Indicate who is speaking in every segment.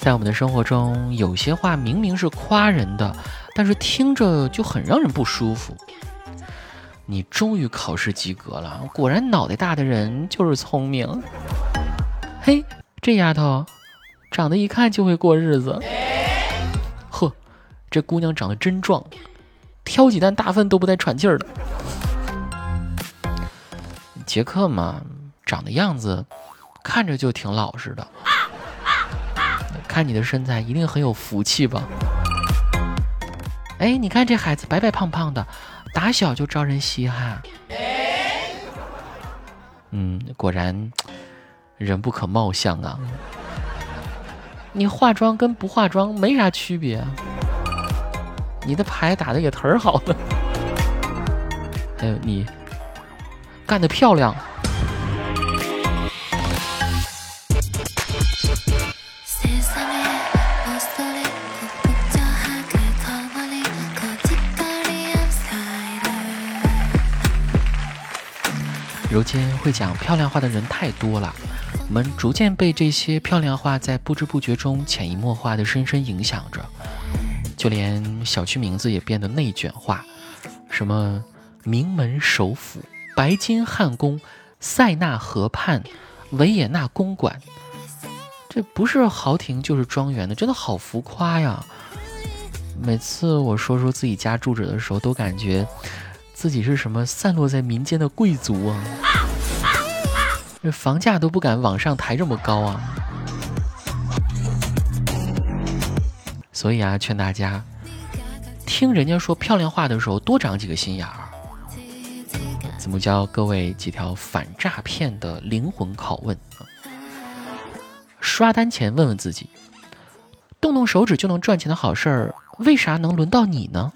Speaker 1: 在我们的生活中，有些话明明是夸人的，但是听着就很让人不舒服。你终于考试及格了，果然脑袋大的人就是聪明。嘿，这丫头，长得一看就会过日子。呵，这姑娘长得真壮，挑几担大粪都不带喘气儿的。杰克嘛，长的样子看着就挺老实的。看你的身材一定很有福气吧？哎，你看这孩子白白胖胖的，打小就招人稀罕。嗯，果然人不可貌相啊。你化妆跟不化妆没啥区别。你的牌打的也忒好了。还有你干得漂亮。如今会讲漂亮话的人太多了，我们逐渐被这些漂亮话在不知不觉中潜移默化的深深影响着，就连小区名字也变得内卷化，什么名门首府。白金汉宫、塞纳河畔、维也纳公馆，这不是豪庭就是庄园的，真的好浮夸呀！每次我说说自己家住址的时候，都感觉自己是什么散落在民间的贵族啊！这房价都不敢往上抬这么高啊！所以啊，劝大家听人家说漂亮话的时候，多长几个心眼儿。子木教各位几条反诈骗的灵魂拷问啊！刷单前问问自己，动动手指就能赚钱的好事儿，为啥能轮到你呢？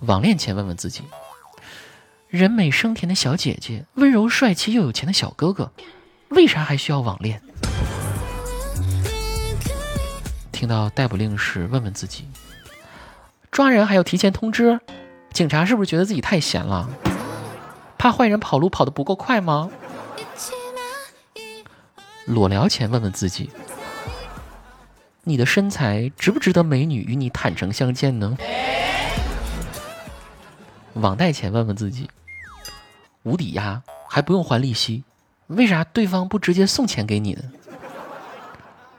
Speaker 1: 网恋前问问自己，人美声甜的小姐姐，温柔帅气又有钱的小哥哥，为啥还需要网恋？听到逮捕令时，问问自己，抓人还要提前通知，警察是不是觉得自己太闲了？怕坏人跑路跑得不够快吗？裸聊前问问自己，你的身材值不值得美女与你坦诚相见呢？网贷前问问自己，无抵押还不用还利息，为啥对方不直接送钱给你呢？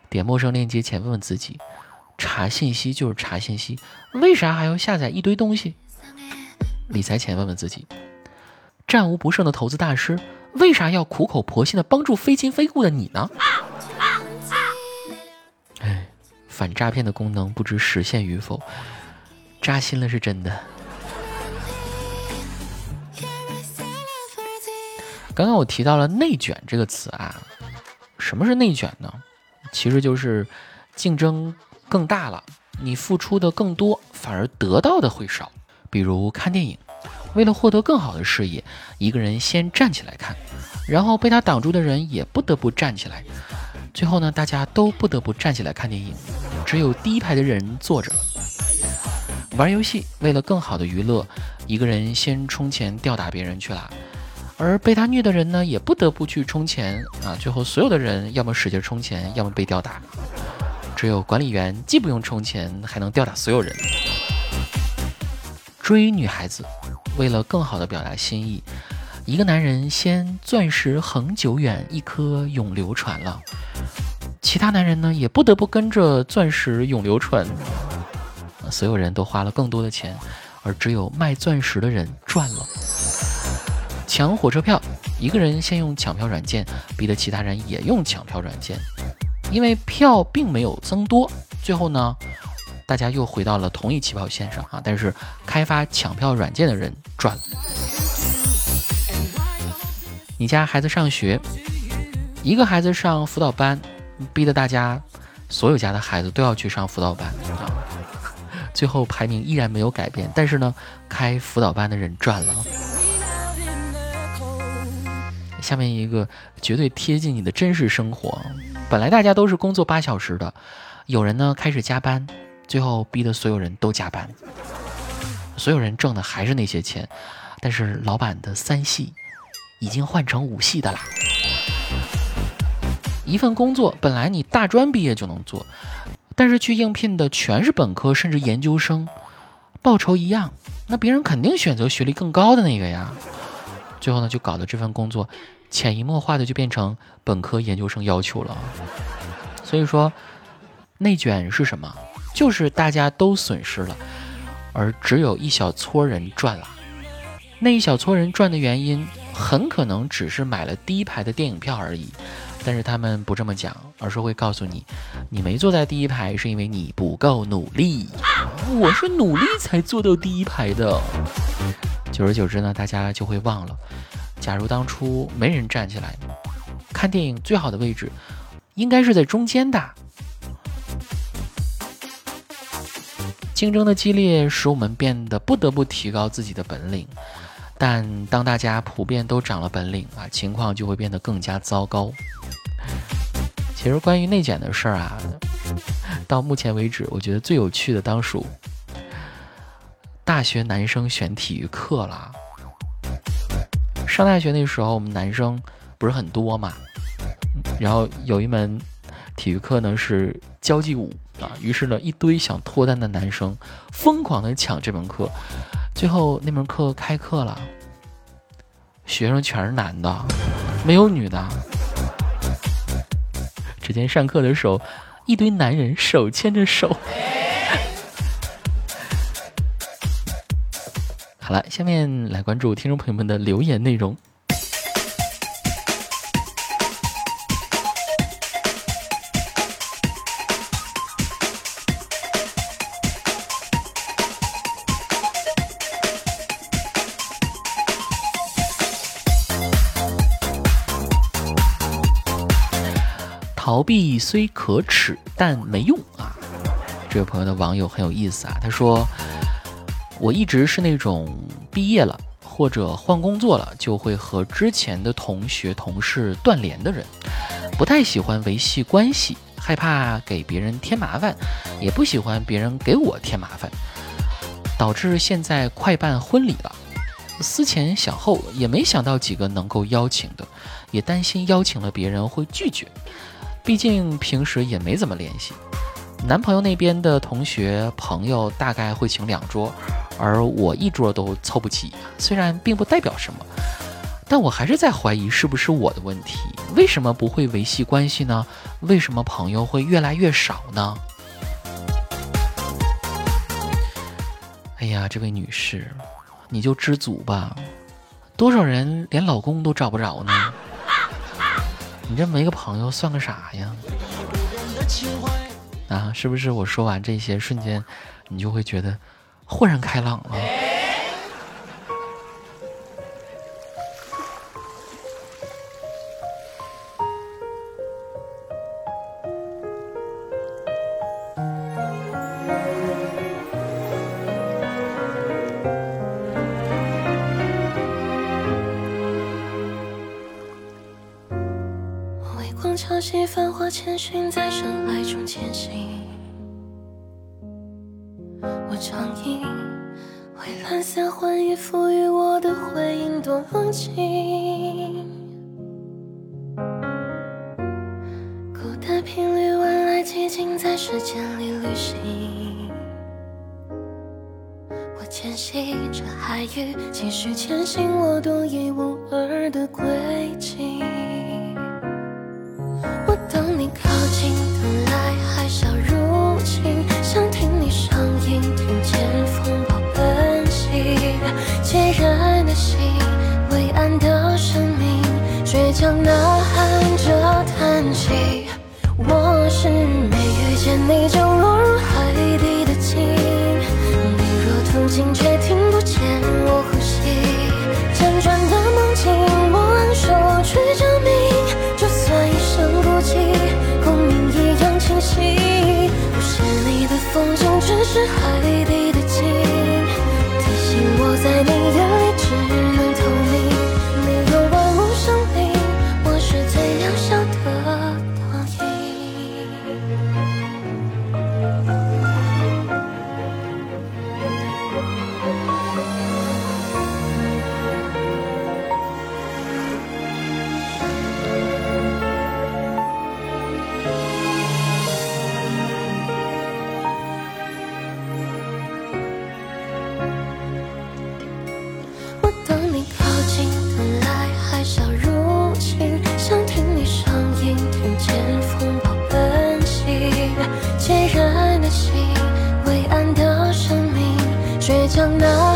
Speaker 1: 点陌生链接前问问自己，查信息就是查信息，为啥还要下载一堆东西？理财前问问自己，战无不胜的投资大师，为啥要苦口婆心的帮助非亲非故的你呢？哎，反诈骗的功能不知实现与否，扎心了是真的。刚刚我提到了“内卷”这个词啊，什么是内卷呢？其实就是竞争更大了，你付出的更多，反而得到的会少。比如看电影，为了获得更好的视野，一个人先站起来看，然后被他挡住的人也不得不站起来，最后呢，大家都不得不站起来看电影，只有第一排的人坐着。玩游戏，为了更好的娱乐，一个人先充钱吊打别人去了。而被他虐的人呢，也不得不去充钱啊！最后所有的人要么使劲充钱，要么被吊打。只有管理员既不用充钱，还能吊打所有人。追女孩子，为了更好的表达心意，一个男人先钻石恒久远，一颗永流传了。其他男人呢，也不得不跟着钻石永流传。所有人都花了更多的钱，而只有卖钻石的人赚了。抢火车票，一个人先用抢票软件，逼得其他人也用抢票软件，因为票并没有增多，最后呢，大家又回到了同一起跑线上啊！但是开发抢票软件的人赚了。你家孩子上学，一个孩子上辅导班，逼得大家所有家的孩子都要去上辅导班啊！最后排名依然没有改变，但是呢，开辅导班的人赚了。下面一个绝对贴近你的真实生活。本来大家都是工作八小时的，有人呢开始加班，最后逼得所有人都加班。所有人挣的还是那些钱，但是老板的三系已经换成五系的啦。一份工作本来你大专毕业就能做，但是去应聘的全是本科甚至研究生，报酬一样，那别人肯定选择学历更高的那个呀。最后呢，就搞得这份工作潜移默化的就变成本科研究生要求了。所以说，内卷是什么？就是大家都损失了，而只有一小撮人赚了。那一小撮人赚的原因，很可能只是买了第一排的电影票而已。但是他们不这么讲，而是会告诉你，你没坐在第一排是因为你不够努力。我是努力才坐到第一排的。久而久之呢，大家就会忘了，假如当初没人站起来，看电影最好的位置应该是在中间的。竞争的激烈使我们变得不得不提高自己的本领，但当大家普遍都长了本领啊，情况就会变得更加糟糕。其实关于内卷的事儿啊，到目前为止，我觉得最有趣的当属大学男生选体育课了。上大学那时候，我们男生不是很多嘛，然后有一门体育课呢是交际舞啊，于是呢一堆想脱单的男生疯狂的抢这门课，最后那门课开课了，学生全是男的，没有女的。只见上课的时候，一堆男人手牵着手。好了，下面来关注听众朋友们的留言内容。逃避虽可耻，但没用啊！这位朋友的网友很有意思啊，他说：“我一直是那种毕业了或者换工作了就会和之前的同学同事断联的人，不太喜欢维系关系，害怕给别人添麻烦，也不喜欢别人给我添麻烦，导致现在快办婚礼了，思前想后也没想到几个能够邀请的，也担心邀请了别人会拒绝。”毕竟平时也没怎么联系，男朋友那边的同学朋友大概会请两桌，而我一桌都凑不齐。虽然并不代表什么，但我还是在怀疑是不是我的问题。为什么不会维系关系呢？为什么朋友会越来越少呢？哎呀，这位女士，你就知足吧。多少人连老公都找不着呢？你这没个朋友算个啥呀？啊，是不是我说完这些瞬间，你就会觉得豁然开朗了？
Speaker 2: 潮汐繁华千寻，在深海中前行。我仗义，为蓝色幻影赋予我的回应多冷静。孤单频率晚来寂静，在时间里旅行。我牵系着海域，继续前行我独一无二的轨 No.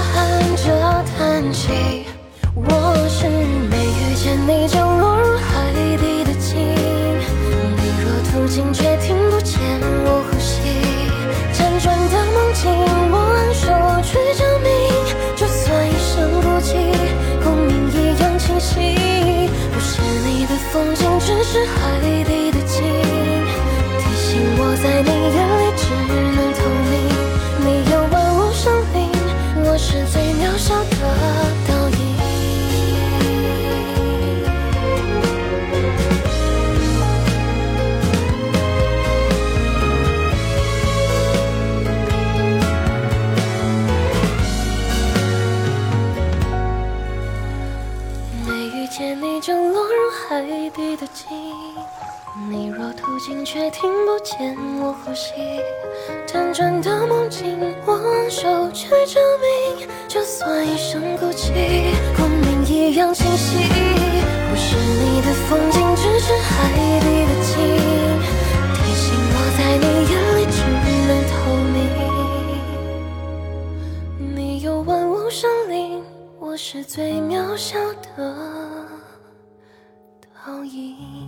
Speaker 2: 见你就落入海底的鲸，你若途经却听不见我呼吸，辗转的梦境我昂首去证明，就算一生孤寂，共鸣一样清晰。不是你的风景，只是海底的鲸，提醒我在你眼里只能透明。你有万物生灵，我是最渺小的倒影。